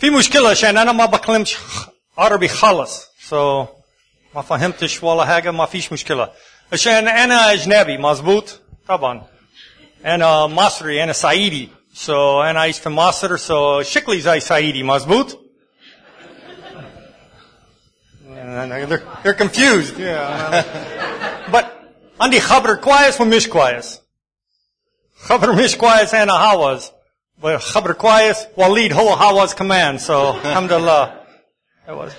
في مشكلة عشان أنا ما بكلمش عربي خالص. So ما فهمتش ولا حاجة ما فيش مشكلة. عشان أنا أجنبي مظبوط؟ طبعا. أنا مصري أنا صعيدي so أنا عايش في مصر so شكلي زي صعيدي مظبوط؟ They're, they're confused. Yeah. but عندي خبر كويس ومش كويس. خبر مش كويس أنا هاوز خبر كويس وليد هو هاوز كمان so الحمد لله It was.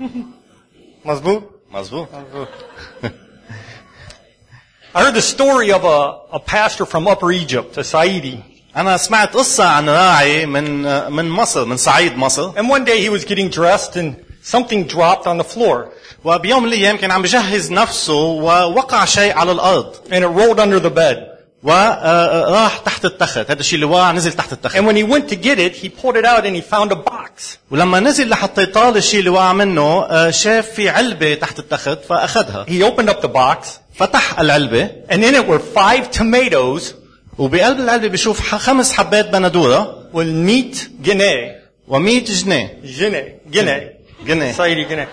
مظبوط مزبوط I heard the story of a, a pastor from Upper Egypt, a Saidi. انا سمعت قصة عن راعي من من مصر من صعيد مصر And one day he was getting dressed and something dropped on the floor وبيوم من الايام كان عم بجهز نفسه ووقع شيء على الارض and it rolled under the bed. وراح تحت التخت هذا الشيء اللي وقع نزل تحت التخت And when he went to get it, he pulled it out and he found a box. ولما نزل لحتى يطال الشيء اللي وقع منه آه، شاف في علبة تحت التخت فأخذها He opened up the box فتح العلبة and in it were five tomatoes وبقلب العلبة بيشوف ح- خمس حبات بندورة with meat guinea. و100 جنيه Guinea. Guinea. جنيه Saidi guinea.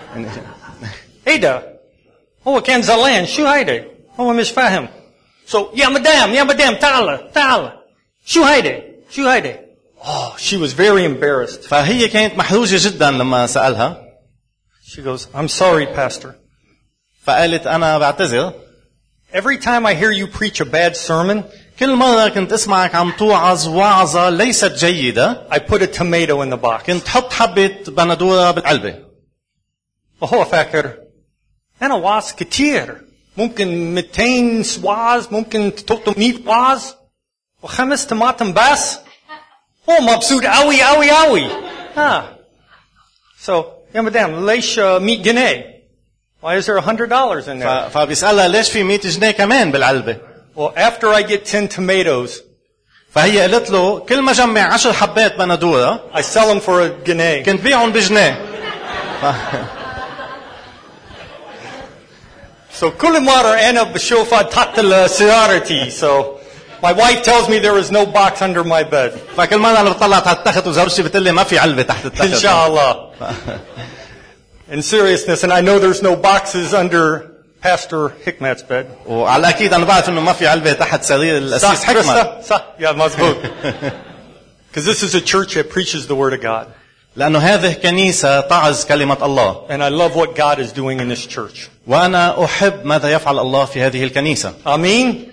إيه ده؟ هو كان زعلان شو هيدا؟ هو مش فاهم. So يا مدام يا مدام تعال تعال. شو هيدا؟ شو هيدا؟ Oh, she was very embarrassed. فهي كانت محروجة جدا لما سألها She goes, I'm sorry, Pastor. فقالت أنا بعتذر Every time I hear you preach a bad sermon, كل مرة كنت اسمعك عم توعظ وعظة ليست جيدة I put a tomato in the box. كنت تحط حبة بندورة بالعلبة وهو فاكر أنا واعظ كتير ممكن 200 واعظ ممكن 300 واعظ وخمس طماطم بس. هو مبسوط قوي قوي قوي ها. So يا مدام ليش uh, 100 جنيه؟ Why is there $100 in there? فبيسألها ليش في 100 جنيه كمان بالعلبة؟ Well, after I get 10 tomatoes, فهي قالت له كل ما جمع عشر حبات بندورة I sell them for a جنيه. كنت بيعهم بجنيه. So كل مرة أنا بشوف تحت السيارتي. So my wife tells me there is no box under my bed. فكل مرة أنا بطلع تحت التخت وزوجتي بتقول لي ما في علبة تحت إن التخت شاء الله. In seriousness, and I know there's no boxes under Pastor Hikmat's bed. وعلى الأكيد أنا بعرف إنه ما في علبة تحت سرير الأسيس صح حكمة كريستا؟ صح يا مظبوط. Because this is a church that preaches the Word of God. لأنه هذه كنيسة تعظ كلمة الله And I love what God is doing in this church. وأنا أحب ماذا يفعل الله في هذه الكنيسة Amen?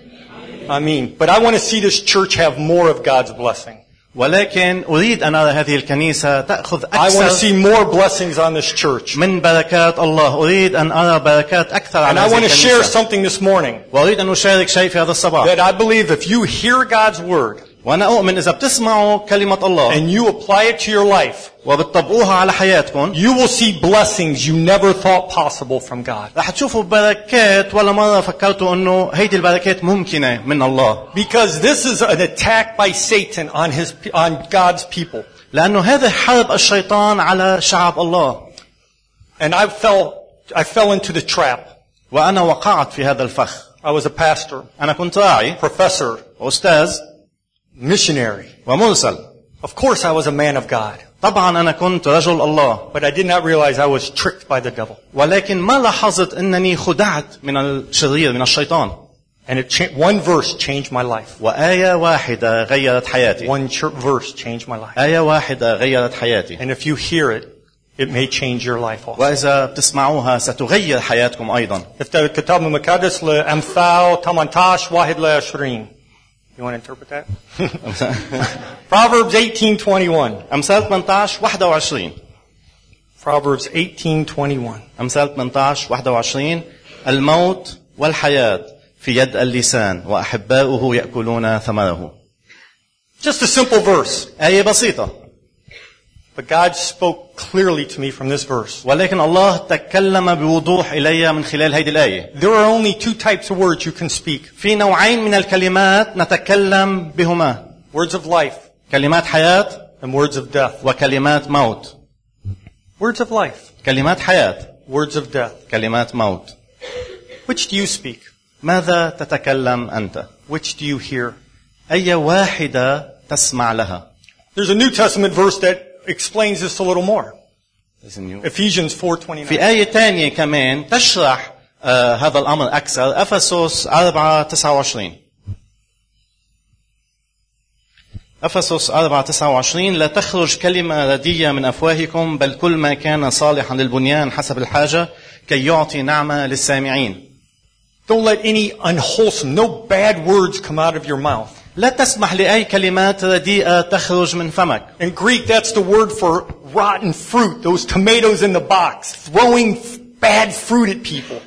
Amen. But I want to see this church have more of God's blessing. ولكن أريد أن أرى هذه الكنيسة تأخذ I want to أكثر see more blessings on this church. من بركات الله أريد أن أرى بركات أكثر And على I هذه want to share الكنيسة something this morning وأريد أن أشارك شيء في هذا الصباح that I believe if you hear God's word وأنا أؤمن إذا بتسمعوا كلمة الله and you apply it to your life, وبتطبقوها على حياتكم you will see blessings you never thought possible from God. رح تشوفوا بركات ولا مرة فكرتوا أنه هيدي البركات ممكنة من الله Because this is an attack by Satan on his, on God's people. لأنه هذا حرب الشيطان على شعب الله And I fell, I fell into the trap. وأنا وقعت في هذا الفخ I was a pastor, أنا كنت راعي professor, وأستاذ missionary. ومرسل Of course I was a man of God, طبعا أنا كنت رجل الله but I did not realize I was tricked by the devil. ولكن ما لاحظت أنني خدعت من الشرير من الشيطان And it cha- one verse changed my life. وآية واحدة غيرت حياتي One ch- verse changed my life. آية واحدة غيرت حياتي And if you hear it, it may change your life also. وإذا بتسمعوها ستغير حياتكم أيضا افتح الكتاب المقدس لأمثال 18 واحد ل 20. You want to interpret that? Proverbs 18:21. أمثال 18 21 Proverbs 18:21. أمثال 18 21 الموت والحياة في يد اللسان وأحباؤه يأكلون ثمره Just a simple verse, آية بسيطة but God spoke clearly to me from this verse. ولكن الله تكلم بوضوح إلي من خلال هذه الآية There are only two types of words you can speak. في نوعين من الكلمات نتكلم بهما Words of life كلمات حياة and words of death. وكلمات موت Words of life, كلمات حياة words of death. كلمات موت Which do you speak? ماذا تتكلم أنت Which do you hear? أي واحدة تسمع لها There's a New Testament verse that explains this a little more. Ephesians 4:29. في آية تانية كمان تشرح آه هذا الأمر أكثر أفسس 4 29 أفسس 4 29 لا تخرج كلمة ردية من أفواهكم بل كل ما كان صالحا للبنيان حسب الحاجة كي يعطي نعمة للسامعين Don't let any unwholesome, no bad words come out of your mouth. لا تسمح لأي كلمات رديئة تخرج من فمك In Greek, that's the word for rotten fruit, those tomatoes in the box, throwing f- bad fruit at people.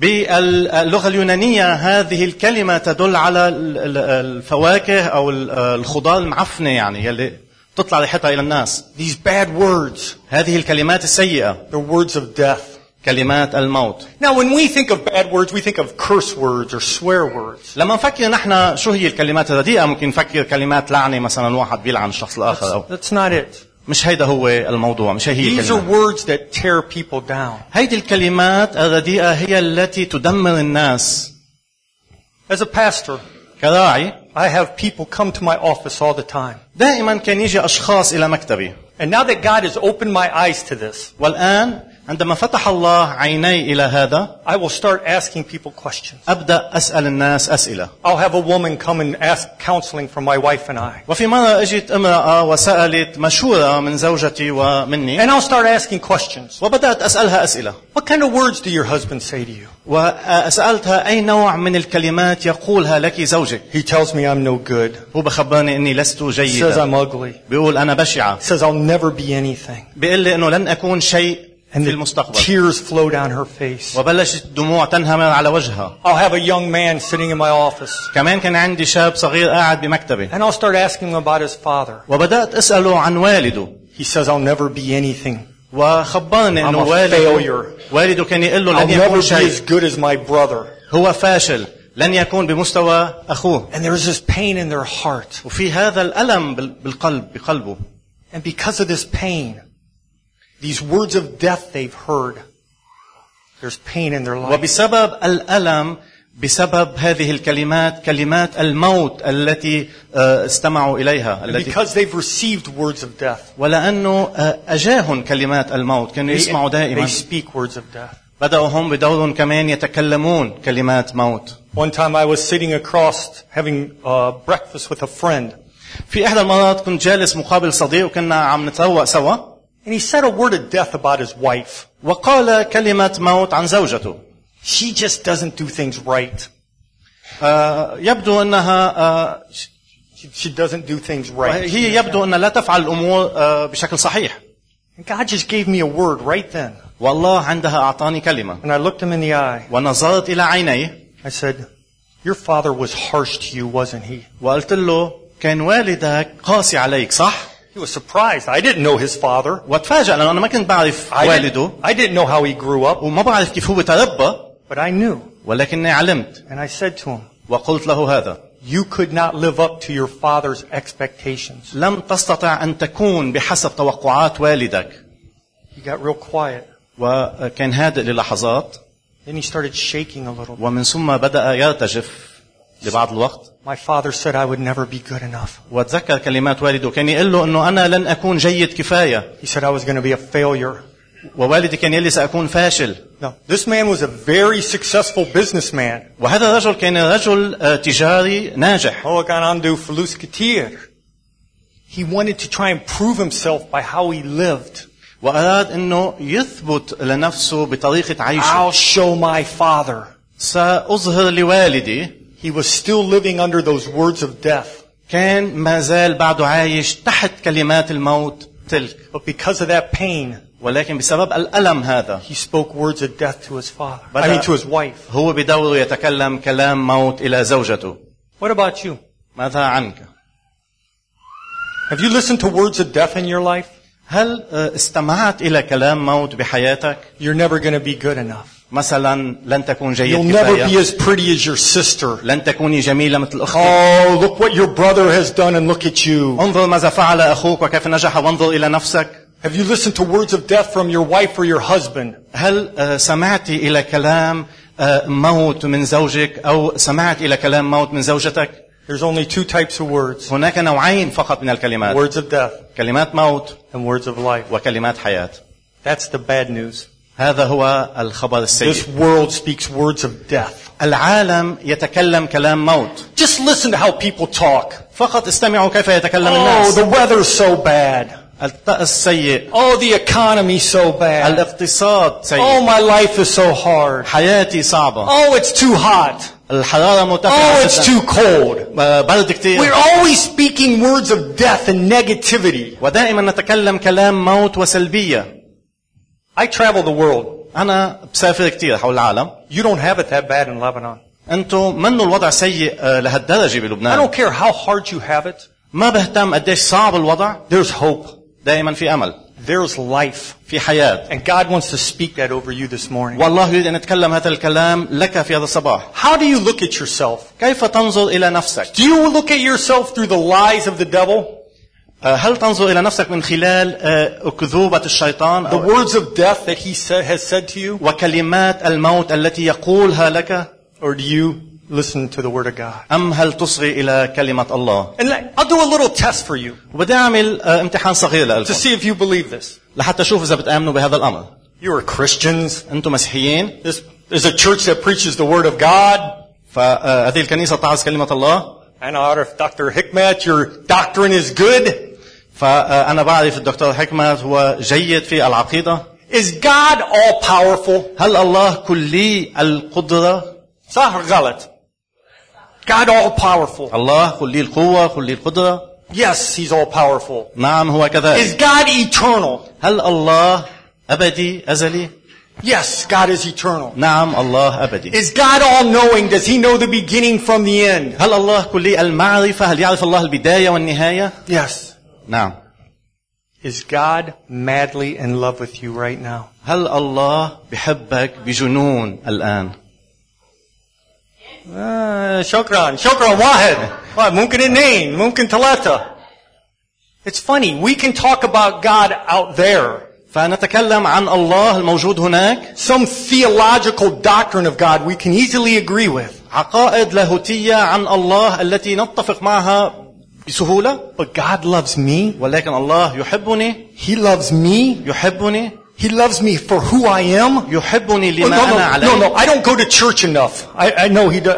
باللغة اليونانية هذه الكلمة تدل على ال- ال- الفواكه أو ال- الخضار المعفنة يعني يلي تطلع ريحتها إلى الناس These bad words, هذه الكلمات السيئة they're words of death. كلمات الموت Now, when we think of bad words, we think of curse words or swear words. لما نفكر نحن شو هي الكلمات الرديئة ممكن نفكر كلمات لعنة مثلا واحد بيلعن الشخص الآخر أو That's not it. مش هيدا هو الموضوع مش هي هي These are الكلمات words that tear people down. هيدي الكلمات الرديئة هي التي تدمر الناس As a pastor, كراعي I have people come to my office all the time. دائما كان يجي أشخاص إلى مكتبي And now that God has opened my eyes to this, والآن عندما فتح الله عيني إلى هذا I will start asking people questions. أبدأ أسأل الناس أسئلة I'll have a woman come and ask counseling from my wife and I. وفي مرة اجت امرأة وسألت مشورة من زوجتي ومني And I'll start asking questions. وبدأت أسألها أسئلة What kind of words do your husband say to you? وسألتها أي نوع من الكلمات يقولها لك زوجك He tells me I'm no good. هو بخبرني أني لست He says جيدا I'm ugly. بيقول أنا بشعة He says I'll never be anything. بيقول لي أنه لن أكون شيء And في the المستقبل tears flow down her face. وبلشت الدموع تنهمر على وجهها I'll have a young man sitting in my office. كمان كان عندي شاب صغير قاعد بمكتبي And I'll start asking him about his father. وبدأت أسأله عن والده He says I'll never be anything. وخبرني انه I'm a والده failure. والده كان يقول له I'll لن never يكون be شيء as good as my brother. هو فاشل لن يكون بمستوى اخوه And there's this pain in their heart. وفي هذا الالم بال- بالقلب بقلبه And because of this pain, these words of death they've heard, there's pain in their life. وبسبب الالم بسبب هذه الكلمات كلمات الموت التي آه، استمعوا اليها And التي because they've received words of death, ولانه آه، اجاهم كلمات الموت كانوا they, يسمعوا دائما they speak words of death. بداوا هم بدورهم كمان يتكلمون كلمات موت One time I was sitting across having uh, breakfast with a friend, في احدى المرات كنت جالس مقابل صديق وكنا عم نتروق سوا and he said a word of death about his wife. وقال كلمة موت عن زوجته She just doesn't do things right. آه، يبدو أنها آه، She, she doesn't do things right. هي يبدو أنها لا تفعل الأمور آه، بشكل صحيح And God just gave me a word right then. والله عندها أعطاني كلمة And I looked him in the eye. ونظرت إلى عينيه I said, Your father was harsh to you, wasn't he? وقلت له كان والدك قاسي عليك صح؟ He was surprised. I didn't know his father. وتفاجأ لأنه أنا ما كنت بعرف I والده didn't, I didn't know how he grew up, وما بعرف كيف هو تربى but I knew. ولكني علمت And I said to him, وقلت له هذا You could not live up to your father's expectations. لم تستطع أن تكون بحسب توقعات والدك He got real quiet. وكان هادئ للحظات Then he started shaking a little bit. ومن ثم بدأ يرتجف لبعض الوقت My father said I would never be good enough. وتذكر كلمات والده كان يقول له انه انا لن اكون جيد كفايه He said I was going to be a failure. ووالدي كان يقول لي ساكون فاشل No, this man was a very successful businessman. وهذا الرجل كان رجل آه، تجاري ناجح Oh, ganandu fluskatir. He wanted to try and prove himself by how he lived. واراد انه يثبت لنفسه بطريقه عيشه I'll show my father. ساظهر لوالدي He was still living under those words of death. كان ما زال بعده عايش تحت كلمات الموت تلك But because of that pain, ولكن بسبب الالم هذا he spoke words of death to his father. I بدأ- mean, to his wife. هو بدوره يتكلم كلام موت الى زوجته What about you? ماذا عنك Have you listened to words of death in your life? هل آه، استمعت الى كلام موت بحياتك You're never going to be good enough. مثلا لن تكون جيد You'll never be كفاية as pretty as your sister. لن تكوني جميلة مثل أختك Oh, look what your brother has done and look at you. انظر ماذا فعل أخوك وكيف نجح وانظر إلى نفسك Have you listened to words of death from your wife or your husband? هل آه، سمعت إلى كلام آه، موت من زوجك أو سمعت إلى كلام موت من زوجتك There's only two types of words. هناك نوعين فقط من الكلمات Words of death كلمات موت and words of life. وكلمات حياة That's the bad news. هذا هو الخبر السيء This world speaks words of death. العالم يتكلم كلام موت Just listen to how people talk. فقط استمعوا كيف يتكلم Oh, الناس the weather's so bad. الطقس سيء Oh, the economy's so bad. الاقتصاد سيء Oh, my life is so hard. حياتي صعبة Oh, it's too hot. الحرارة Oh, مرتفعة it's جدا too cold. برد كتير We're always speaking words of death and negativity. ودائما نتكلم كلام موت وسلبية I travel the world. أنا بسافر كتير حول العالم You don't have it that bad in Lebanon. أنتم منه الوضع سيء آه، لهالدرجة I بلبنان don't care how hard you have it. ما بهتم قديش صعب الوضع There's hope. دائما في أمل There's life. في حياة And God wants to speak that over you this morning. والله يريد أن يتكلم هذا الكلام لك في هذا الصباح How do you look at yourself? كيف تنظر إلى نفسك Do you look at yourself through the lies of the devil? آه، هل تنظر إلى نفسك من خلال آه، أكذوبة الشيطان The أو words of death that he said, has said to you? وكلمات الموت التي يقولها لك Or do you listen to the word of God? أم هل تصغي إلى كلمة الله And let- I'll do a little test for you وبدي أعمل آه، امتحان صغير to لكم see if you believe this. لحتى أشوف إذا بتآمنوا بهذا الأمر You are Christians. أنتم مسيحيين This is a church that preaches the word of God. فهذه الكنيسة تعظ كلمة الله I know if Dr. Hikmat, your doctrine is good. فأنا بعرف الدكتور حكمت هو جيد في العقيدة Is God all powerful? هل الله كلي القدرة صح ولا غلط? God all powerful. الله كلي القوة كلي القدرة Yes, he's all powerful. نعم هو Is كذلك God eternal? هل الله أبدي أزلي Yes, God is eternal. نعم الله أبدي Is God all knowing? Does he know the beginning from the end? هل الله كلي المعرفة هل يعرف الله البداية والنهاية Yes. نعم Is God madly in love with you right now? هل الله بحبك بجنون الآن آه شكرا شكرا واحد واحد ممكن اثنين ممكن ثلاثة It's funny, we can talk about God out there. فنتكلم عن الله الموجود هناك Some theological doctrine of God we can easily agree with. عقائد لاهوتية عن الله التي نتفق معها بسهولة But God loves me. ولكن الله يحبني He loves me. يحبني He loves me for who I am. يحبني Oh, لما no, أنا no, عليه no, no, I don't go to church enough. I, I know he, do,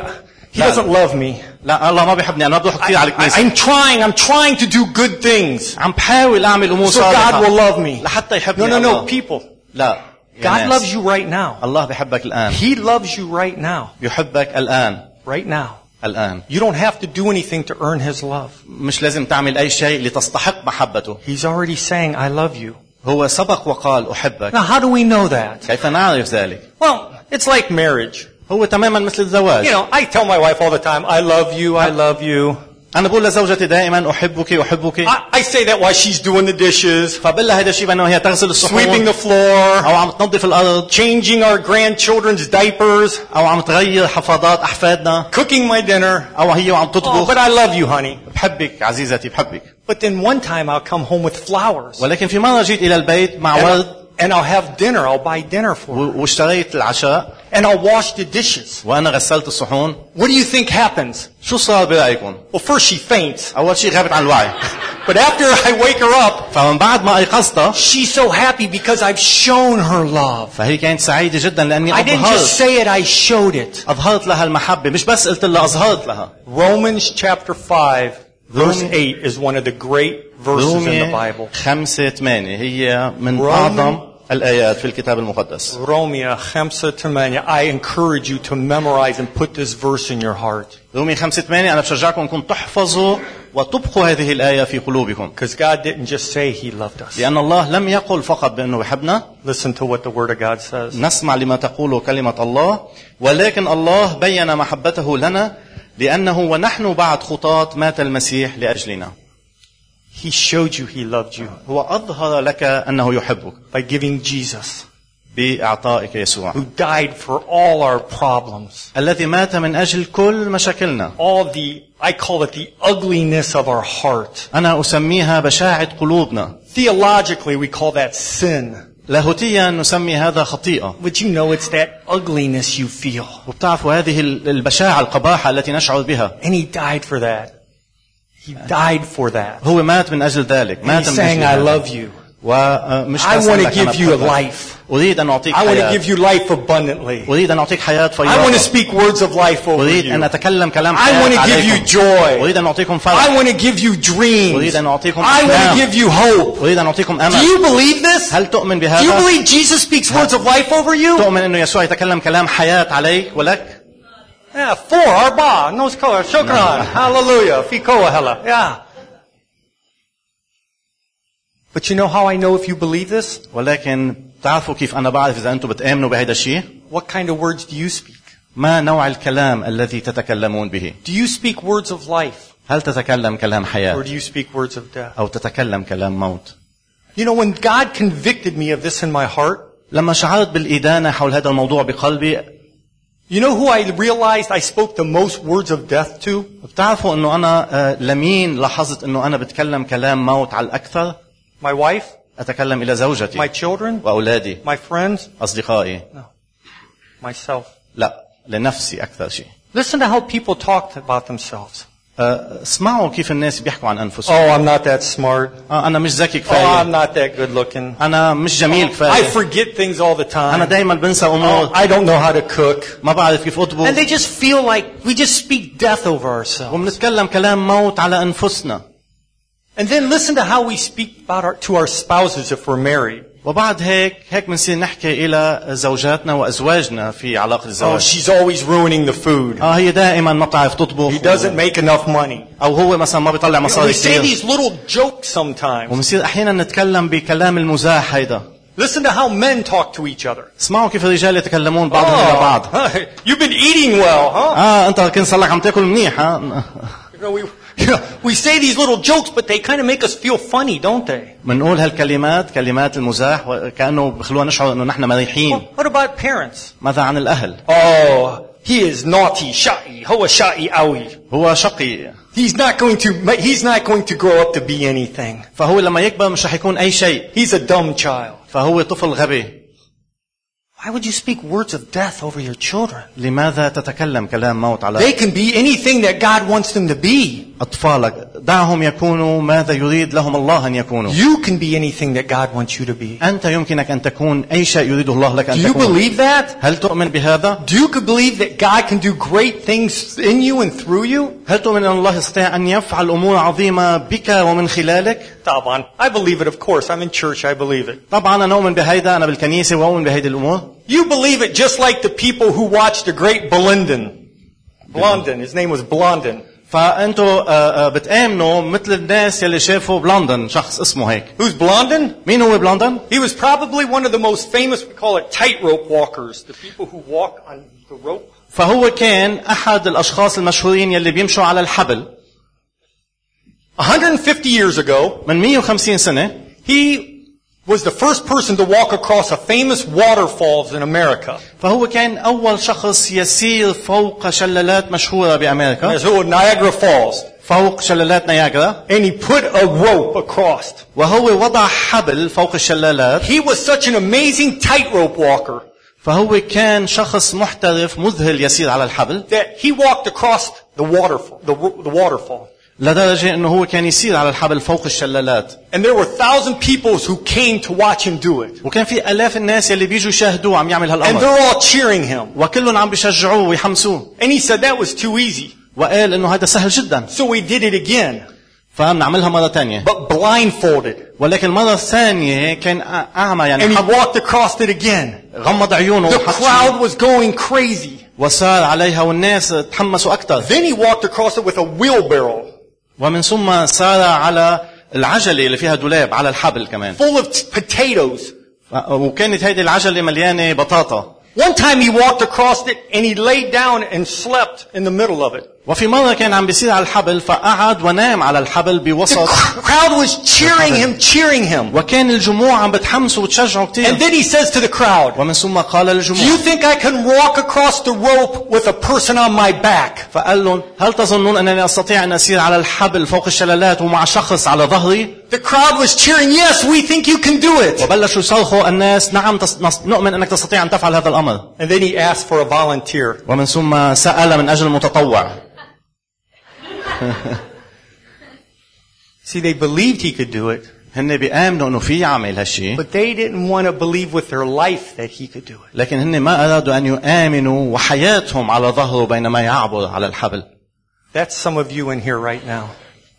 he لا. doesn't love me. لا الله ما بيحبني أنا بروح كثير على I, الكنيسة I'm trying, I'm trying to do good things. عم بحاول أعمل أمور So God will صالحة love me. لحتى يحبني No, no, الله no, people. لا يا God ناس. loves you right now. الله بحبك الآن He loves you right now. يحبك الآن Right now. الآن You don't have to do anything to earn His love. مش لازم تعمل أي شيء لتستحق محبته He's already saying, I love you. هو سبق وقال أحبك Now, how do we know that? كيف نعرف ذلك Well, it's like marriage. هو تماما مثل الزواج You know, I tell my wife all the time, I love you, I love you. أنا بقول لزوجتي دائما أحبك أحبك I, I say that while she's doing the dishes, فبقول لها هذا الشيء بأنه هي تغسل sweeping الصحون the floor, أو عم تنظف الأرض changing our grandchildren's diapers, أو عم تغير حفاضات أحفادنا cooking my dinner. أو هي وعم Oh, تطبخ but I love you, honey. بحبك عزيزتي بحبك But then one time I'll come home with flowers. ولكن في مرة جيت إلى البيت مع And, ورد and I'll have dinner. I'll buy dinner for her. و- واشتريت العشاء And I'll wash the dishes. وأنا غسلت الصحون What do you think happens? شو صار برأيكم؟ Well, first she faints. أول شيء غابت عن الوعي But after I wake her up, فمن بعد ما أيقظتها she's so happy because I've shown her love. فهي كانت سعيدة جدا لأني I didn't just أظهرت say it, I showed it. أظهرت لها المحبة مش بس قلت لها أظهرت لها Romans chapter 5, verse Roman- 8 is one of the great verses in the رومية Bible. خمسة ثمانية هي من Roman- أعظم الآيات في الكتاب المقدس Romia 5 8. I encourage you to memorize and put this verse in your heart. رومية خمسة ثمانية أنا بشجعكم أنكم تحفظوا وتبقوا هذه الآية في قلوبكم Because God didn't just say He loved us. لأن الله لم يقل فقط بأنه بحبنا Listen to what the Word of God says. نسمع لما تقول كلمة الله ولكن الله بين محبته لنا لأنه ونحن بعد خطاة مات المسيح لأجلنا He showed you He loved you هو أظهر لك أنه يحبك by giving Jesus, بإعطائك يسوع who died for all our problems, الذي مات من أجل كل مشاكلنا all the, I call it the ugliness of our heart. أنا أسميها بشاعة قلوبنا Theologically, we call that sin. لاهوتيا نسمي هذا خطيئة But you know it's that ugliness you feel. وبتعرفوا هذه البشاعة القباحة التي نشعر بها And he died for that. He died for that. هو مات من أجل ذلك And مات he's من saying, أجل I هذا. love you. ومش I بس want to أنك أنا give you a بحبك. life. أريد أن أعطيك I want to حياة give you life abundantly. أريد أن أعطيك حياة I want to فياضة speak words of life over أريد you. أن أتكلم كلام I حياة want to give you عليكم joy. أريد أن أعطيكم فرح I want to give you dreams. أريد أن أعطيكم I want to أحلام. give you hope. أريد أن أعطيكم Do أمل you believe this? هل تؤمن Do you بهذا؟ believe Jesus speaks words of life over you? تؤمن أنه يسوع يتكلم كلام حياة عليك ولك؟ Yeah, four, arba, nos koa, shukran, hallelujah, fikoa hella, yeah. But you know how I know if you believe this? ولكن تعرفوا كيف أنا بعرف إذا أنتم بتآمنوا بهذا الشيء؟ What kind of words do you speak? ما نوع الكلام الذي تتكلمون به؟ Do you speak words of life? هل تتكلم كلام Or حياة do you speak words of death? أو تتكلم كلام موت؟ You know, when God convicted me of this in my heart, لما شعرت بالإدانة حول هذا الموضوع بقلبي you know who I realized I spoke the most words of death to? بتعرفوا أنه أنا آه، لمين لاحظت أنه أنا بتكلم كلام موت على الأكثر؟ My wife? أتكلم إلى My زوجتي children? وأولادي My friends? أصدقائي Myself. لا لنفسي أكثر شيء Listen to how people talk about themselves. آه، اسمعوا كيف الناس بيحكوا عن أنفسهم Oh, I'm not that smart. آه، أنا مش ذكي Oh, I'm كفاية not that good looking. أنا مش جميل I كفاية forget things all the أنا time. دايما بنسى Oh, أمور I don't know how to cook. ما بعرف كيف And أطبخ they just feel like we just speak death over ourselves. وبنتكلم كلام موت على أنفسنا And then listen to how we speak about our, to our spouses if we're married. وبعد هيك هيك بنصير نحكي إلى زوجاتنا وأزواجنا في علاقة Oh, الزواج she's always ruining the food. آه هي دائما ما بتعرف تطبخ He doesn't make enough money. أو هو مثلا ما بيطلع You know, مصاري we say كثير these little jokes sometimes. وبنصير أحيانا نتكلم بكلام المزاح هيدا Listen to how men talk to each other. اسمعوا كيف الرجال يتكلمون بعضهم إلى بعض Oh, you've been eating well, huh? آه أنت كنت صار لك عم تاكل منيح ها You know, we, you know, we say these little jokes, but they kind of make us feel funny, don't they? بنقول هالكلمات كلمات المزاح وكأنه بخلونا نشعر أنه نحن مريحين Well, what about parents? ماذا عن الأهل Oh, he is naughty, shy, hoa shy awi. هو شقي He's not going to, he's not going to grow up to be anything. فهو لما يكبر مش رح يكون أي شيء He's a dumb child. فهو طفل غبي Why would you speak words of death over your children? لماذا تتكلم كلام موت على They can be anything that God wants them to be. أطفالك دعهم يكونوا ماذا يريد لهم الله أن يكونوا You can be anything that God wants you to be. أنت يمكنك أن تكون أي شيء يريده الله لك Do أن you تكون believe that? هل تؤمن بهذا؟ Do you believe that God can do great things in you and through you? هل تؤمن أن الله يستطيع أن يفعل أمور عظيمة بك ومن خلالك؟ Taban. I believe it, of course. I'm in church. I believe it. طبعا أنا أؤمن بهيدا أنا بالكنيسة وأؤمن بهيدي الأمور You believe it just like the people who watched the great Blondin. Blondin. His name was Blondin. فأنتوا آه، آه، بتآمنوا مثل الناس يلي شافوا بلندن شخص اسمه هيك Who's Blondin? مين هو بلندن؟ He was probably one of the most famous, we call it tightrope walkers, the people who walk on the rope. فهو كان أحد الأشخاص المشهورين يلي بيمشوا على الحبل 150 years ago, من 150 سنة he was the first person to walk across a famous waterfalls in America. فهو كان أول شخص يسير فوق شلالات مشهورة بأمريكا It's called Niagara Falls. فوق شلالات نياجرا And he put a rope across. وهو وضع حبل فوق الشلالات He was such an amazing tightrope walker فهو كان شخص محترف مذهل يسير على الحبل that he walked across the waterfall, the, the waterfall. لدرجة أنه هو كان يسير على الحبل فوق الشلالات And there were thousand people who came to watch him do it. وكان في آلاف الناس يلي بيجوا يشاهدوه عم يعمل And هالأمر they're all cheering him. وكلهم عم بيشجعوه ويحمسوه And he said that was too easy. وقال انه هذا سهل جدا So he did it again, فنعملها مرة تانية but blindfolded. ولكن المرة الثانية كان أ- أعمى And يعني he حب walked across it again. غمض عيونه The وحط شيء crowd was going crazy. وسار عليها والناس تحمسوا أكثر Then he walked across it with a wheelbarrow ومن ثم سار على العجلة اللي فيها دولاب على الحبل كمان full of potatoes. وكانت هيدي العجلة مليانة بطاطا One time he walked across it and he laid down and slept in the middle of it. وفي مرة كان عم بيصير على الحبل فقعد ونام على الحبل The بوسط crowd was cheering him, cheering him. وكان الجموع عم بتحمسه وتشجعه And كثير then he says to the crowd, ومن ثم قال Do you للجموع think I can walk across the rope with a person on my back? فقال لهم هل تظنون أنني أستطيع أن أسير على الحبل فوق الشلالات ومع شخص على ظهري The crowd was cheering, Yes, we think you can do it. وبلشوا يصرخوا الناس نعم نؤمن أنك تستطيع أن تفعل هذا الأمر And then he asked for a volunteer. ومن ثم سأل من أجل متطوع See, they believed he could do it, هن بيآمنوا أنه في يعمل هالشيء but they didn't want to believe with their life that he could do it. لكن هن ما أرادوا أن يآمنوا وحياتهم على ظهره بينما يعبر على الحبل That's some of you in here right now.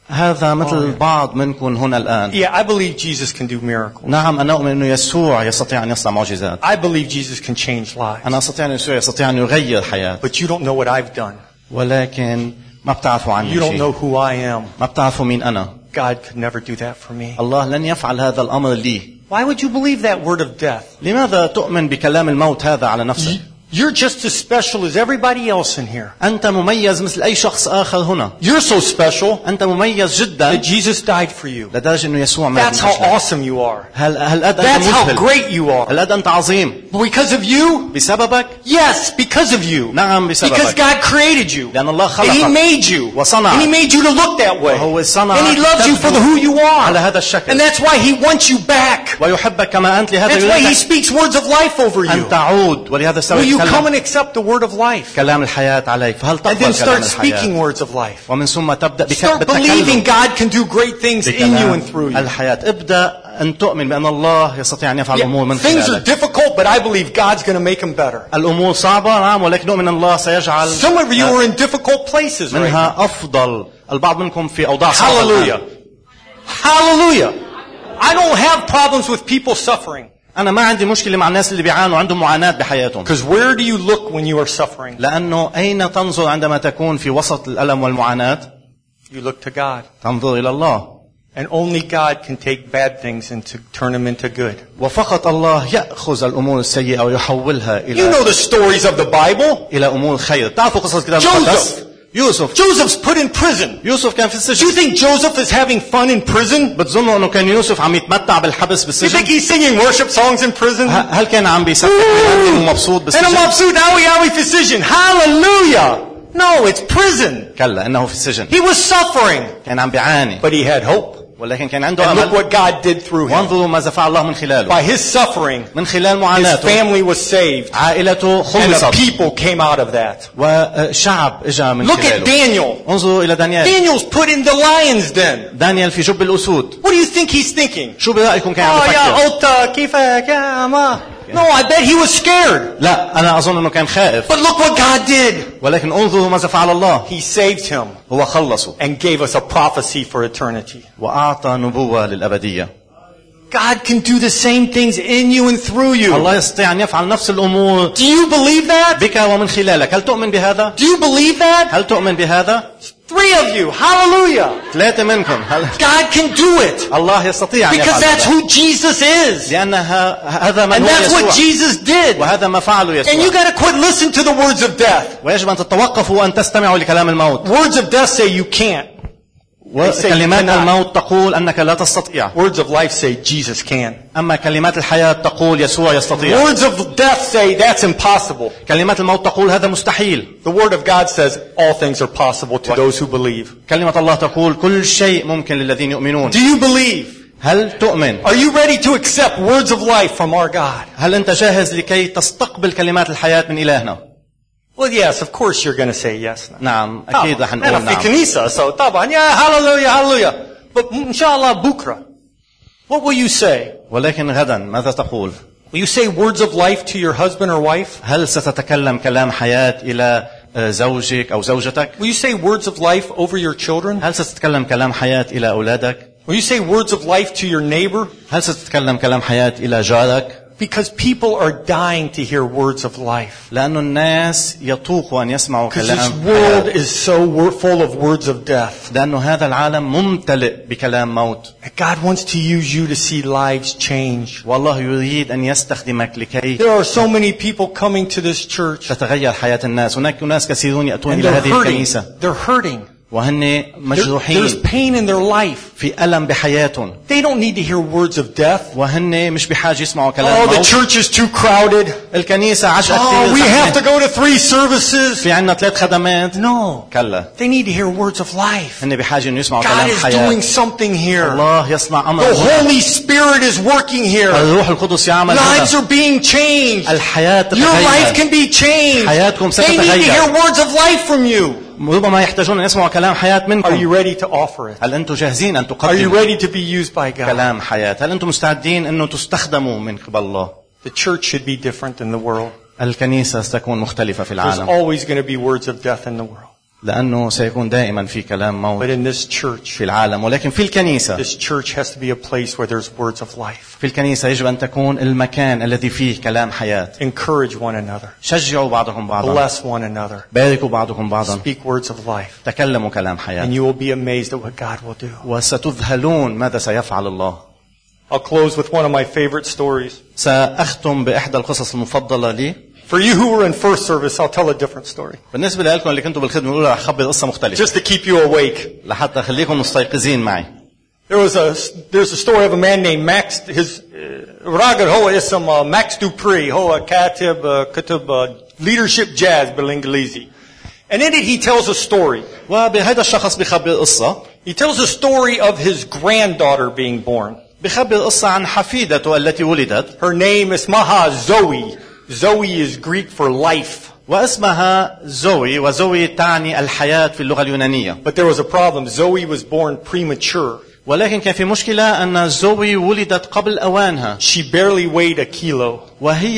هذا مثل البعض منكم هنا الآن Yeah, I believe Jesus can do miracles. نعم أنا أؤمن أنه يسوع يستطيع أن يصنع معجزات I believe Jesus can change lives. أنا أستطيع أن يسوع يستطيع أن يغير حياة But you don't know what I've done. ولكن ما بتعرفوا عني You don't شيء know who I am. ما بتعرفوا مين أنا God could never do that for me. الله لن يفعل هذا الأمر لي Why would you believe that word of death? لماذا تؤمن بكلام الموت هذا على نفسك You're just as special as everybody else in here. أنت مميز مثل أي شخص آخر هنا You're so special أنت مميز that جدا Jesus died for you. لدرجة أنه يسوع مات That's من how أجلك awesome you are. هل هل قد أنت That's how مذهل great you are. هل قد أنت عظيم Because of you? بسببك Yes, because of you. نعم Because بسببك God created you. لأن الله And He خلقك made you. وصنعك. And He made you to look that way. وهو صنع And He loves you for the who you على are. هذا الشكل And that's why He wants you back. ويحبك كما أنت لهذا That's why He يريدك speaks words of life over you. أن تعود ولهذا السبب Will you come يتكلم and accept the word of life? كلام الحياة عليك فهل And تقبل then كلام start speaking الحياة words of life. ومن ثم تبدأ بك- Start believing بالتكلم God can do great things in you بكلام and through you. الحياة ابدأ أن تؤمن بأن الله يستطيع أن يفعل الأمور من Yeah, things are خلالك difficult, but I believe God's going to make them better. الأمور صعبة نعم ولكن نؤمن أن الله سيجعل Some of you are in difficult places right now. منها أفضل البعض منكم في أوضاع صعبة Hallelujah. الآن. Hallelujah. I don't have problems with people suffering. أنا ما عندي مشكلة مع الناس اللي بيعانوا عندهم معاناة بحياتهم Because where do you look when you are suffering? لأنه أين تنظر عندما تكون في وسط الألم والمعاناة You look to God. تنظر إلى الله And only God can take bad things and to turn them into good. وفقط الله يأخذ الأمور السيئة ويحولها You إلى know the stories of the Bible. إلى أمور خير تعرفوا قصص الكتاب Joseph. المقدس يوسف Joseph's put in prison. يوسف كان في Do you السجن think Joseph is having fun in prison? بتظنوا انه كان يوسف عم يتمتع بالحبس You بالسجن think he's singing worship songs in prison? ه- هل كان عم بيسبح ويغني ومبسوط And I'm بالسجن مبسوط قوي قوي في السجن. Hallelujah. No, it's prison. كلا انه في السجن He was suffering, كان عم بيعاني but he had hope. ولكن كان عنده And look امل what God did through him. وانظروا ماذا فعل الله من خلاله By his suffering, من خلال his معاناته family was saved. عائلته And the خلصت people came out of that. وشعب اجى من Look at خلاله Daniel. انظروا الى دانيال Daniel's put in the lion's den. دانيال في جب الاسود What do you think he's thinking? شو برايكم كان عم Oh, بفكر yeah, Ota, كيفك يا ما. No, I bet he was scared. لا انا اظن انه كان خائف But look what God did. ولكن انظروا ماذا فعل الله He saved him هو خلصه and gave us a prophecy for eternity. واعطى نبوه للابديه God can do the same things in you and through you. الله يستطيع ان يفعل نفس الامور Do you believe that? بك ومن خلالك هل تؤمن بهذا Do you believe that? هل تؤمن بهذا Three of you. Hallelujah. ثلاثه منكم هل God can do it. الله يستطيع ان Because يفعل that's هذا who Jesus is. لان ه- هذا من And هو that's what يسوع Jesus did. وهذا ما فعله And you يسوع gotta quit listening to the words of death. ويجب ان تتوقفوا وان تستمعوا لكلام الموت Words of death say you can't. say you وكلمات cannot. الموت تقول انك لا تستطيع Words of life say Jesus can. اما كلمات الحياه تقول يسوع يستطيع Words of death say that's impossible. كلمات الموت تقول هذا مستحيل The word of God says all things are possible to those who believe. كلمه الله تقول كل شيء ممكن للذين يؤمنون Do you believe? هل تؤمن Are you ready to accept words of life from our God? هل انت جاهز لكي تستقبل كلمات الحياه من الهنا Well, yes, of course you're going to say yes. now. نعم اكيد رح أنا نقول في نعم كنيسة so طبعا yeah hallelujah hallelujah. But إن شاء الله بكرة. What will you say? ولكن غدا ماذا تقول Will you say words of life to your husband or wife? هل ستتكلم كلام حياه الى آه، زوجك او زوجتك Will you say words of life over your children? هل ستتكلم كلام حياه الى اولادك Will you say words of life to your neighbor? هل ستتكلم كلام حياه الى جارك Because people are dying to hear words of life. لأنه الناس يطوقوا أن يسمعوا Because this كلام world حياة. is so wor- full of words of death. لأنه هذا العالم ممتلئ بكلام موت And God wants to use you to see lives change. والله يريد أن يستخدمك لكي There are so many people coming to this church تتغير حياة الناس هناك ناس كثيرون يأتون and إلى they're هذه hurting. الكنيسة They're hurting. وهن There- there's مجروحين pain in their life. في ألم بحياتهم They don't need to hear words of death. وهن مش بحاجة يسمعوا كلام Oh, the موت church is too crowded. الكنيسة عشقة Oh, we كثير have to زحمة. go to three services. في عنا ثلاث خدمات No. كلا They need to hear words of life. هن بحاجة انه يسمعوا God كلام is حياة doing something here. الله يصنع أمر The Holy Spirit is working here. الروح القدس يعمل Lives هنا are being changed. الحياة Your life تتغير can be changed. حياتكم They need to ستتغير. hear words of life from you. ربما يحتاجون أن يسمعوا كلام حياة Are you منكم ready to offer it? هل أنتم جاهزين أن Are you تقدموا ready to be used by God? كلام حياة هل أنتم مستعدين أنه تستخدموا من قبل الله The church should be different than the world. الكنيسة ستكون مختلفة في There's العالم always going to be words of death in the world. لأنه سيكون دائما في كلام But موت in this church, في العالم ولكن في الكنيسة this church has to be a place where there's words of life. في الكنيسة يجب أن تكون المكان الذي فيه كلام حياة Encourage one another. شجعوا بعضكم بعضا Bless one another. باركوا بعضكم بعضا Speak words of life. تكلموا كلام And حياة you will be amazed at what God will do. وستذهلون ماذا سيفعل الله I'll close with one of my favorite stories. سأختم بإحدى القصص المفضلة لي For you who were in first service, I'll tell a different story. Just to keep you awake. There was a there's a story of a man named Max. His uh, راجل is uh, Max De Pree. Hoa Katib, uh, Katib, leadership jazz بالإنجليزي. And in it he tells a story. He tells a story of his granddaughter being born. Her name is Maha Zoe. Zoe is Greek for life. واسمها زوي وزوي تعني الحياة في اللغة اليونانية But there was a problem. Zoe was born premature. ولكن كان في مشكلة أن زوي ولدت قبل أوانها She barely weighed a kilo. وهي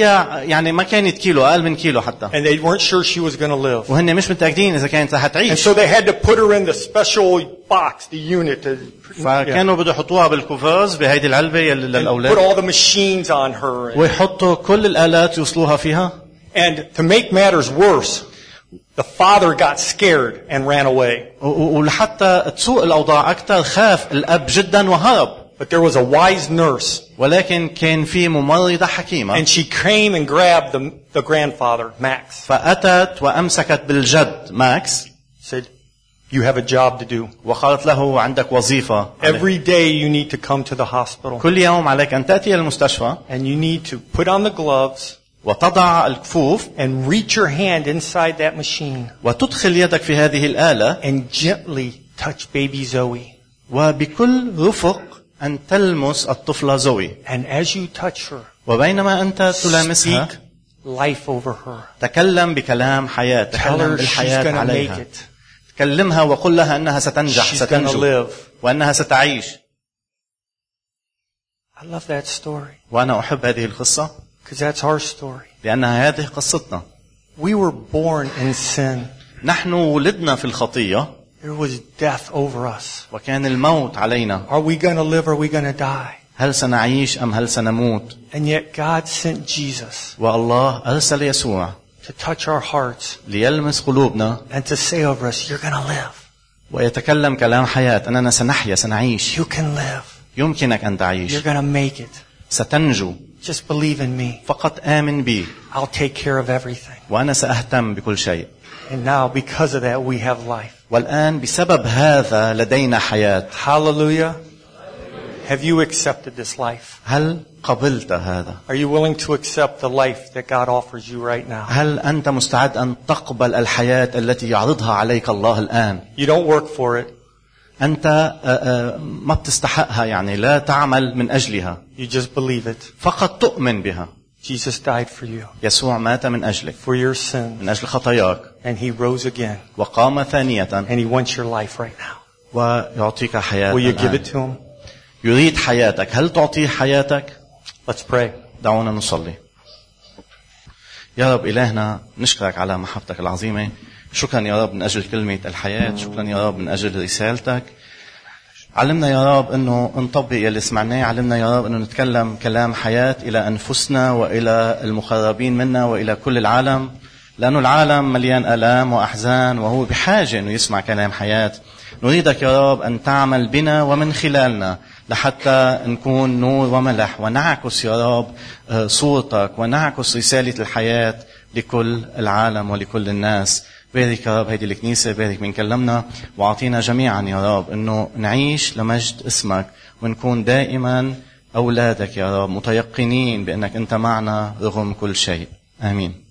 يعني ما كانت كيلو أقل من كيلو حتى And they weren't sure she was going to live. وهن مش متأكدين إذا كانت رح And so they had to put her in the special box, the unit, فكانوا بده يحطوها بالكوفرز بهيدي العلبة and put للأولاد all the machines on her. ويحطوا كل الآلات يوصلوها فيها And to make matters worse, the father got scared and ran away. و- و- ولحتى تسوء الأوضاع أكثر خاف الأب جدا وهرب But there was a wise nurse, ولكن كان في ممرضة حكيمة and she came and grabbed the, the grandfather, Max. فأتت وأمسكت بالجد ماكس Said, "You have a job to do. وقالت له عندك وظيفة Every day you need to come to the hospital, كل يوم عليك أن تأتي إلى المستشفى and you need to put on the gloves وتضع الكفوف and reach your hand inside that machine وتدخل يدك في هذه الآلة and gently touch baby Zoe. وبكل رفق أن تلمس الطفلة زوي And as you touch her, وبينما أنت تلامسها speak life over her. تكلم بكلام حياة تكلم بالحياة عليها. كلمها وقل لها أنها ستنجح ستنجو live. وأنها ستعيش I love that story وأنا أحب هذه القصة because that's our story. لأنها هذه قصتنا We were born in sin. نحن ولدنا في الخطية There was death over us. وكان الموت علينا Are we going to live or are we going to die? هل سنعيش أم هل سنموت And yet God sent Jesus والله أرسل يسوع to touch our hearts ليلمس قلوبنا and to say over us, you're going to live. ويتكلم كلام حياة أننا سنحيا سنعيش You can live. يمكنك أن You're تعيش going to make it. ستنجو Just believe in me. فقط آمن بي I'll take care of everything. وأنا سأهتم بكل شيء And now because of that, we have life. والآن بسبب هذا لدينا حياة Hallelujah. Have you accepted this life? هل قبلت هذا؟ Are you willing to accept the life that God offers you right now? هل أنت مستعد أن تقبل الحياة التي يعرضها عليك الله الآن؟ You don't work for it. أنت آه، آه، ما بتستحقها يعني لا تعمل من أجلها You just believe it. فقط تؤمن بها Jesus died for you, يسوع مات من أجلك for your sins, من أجل خطاياك and he rose again. وقام ثانية And he wants your life right now. ويعطيك حياة Will you give it to him? يريد حياتك هل تعطيه حياتك؟ Let's pray. دعونا نصلي يا رب إلهنا نشكرك على محبتك العظيمة شكرا يا رب من أجل كلمة الحياة شكرا يا رب من أجل رسالتك. علمنا يا رب إنه نطبق يلي سمعناه علمنا يا رب إنه نتكلم كلام حياة إلى أنفسنا وإلى المخربين منا وإلى كل العالم لأنه العالم مليان آلام وأحزان وهو بحاجة إنه يسمع كلام حياة. نريدك يا رب أن تعمل بنا ومن خلالنا لحتى نكون نور وملح. ونعكس يا رب آه، صورتك ونعكس رسالة الحياة لكل العالم ولكل الناس. بارك يا رب هيدي الكنيسة بارك من كلمنا. وأعطينا جميعا يا رب إنه نعيش لمجد اسمك ونكون دائما أولادك يا رب متيقنين بأنك أنت معنا رغم كل شيء. آمين.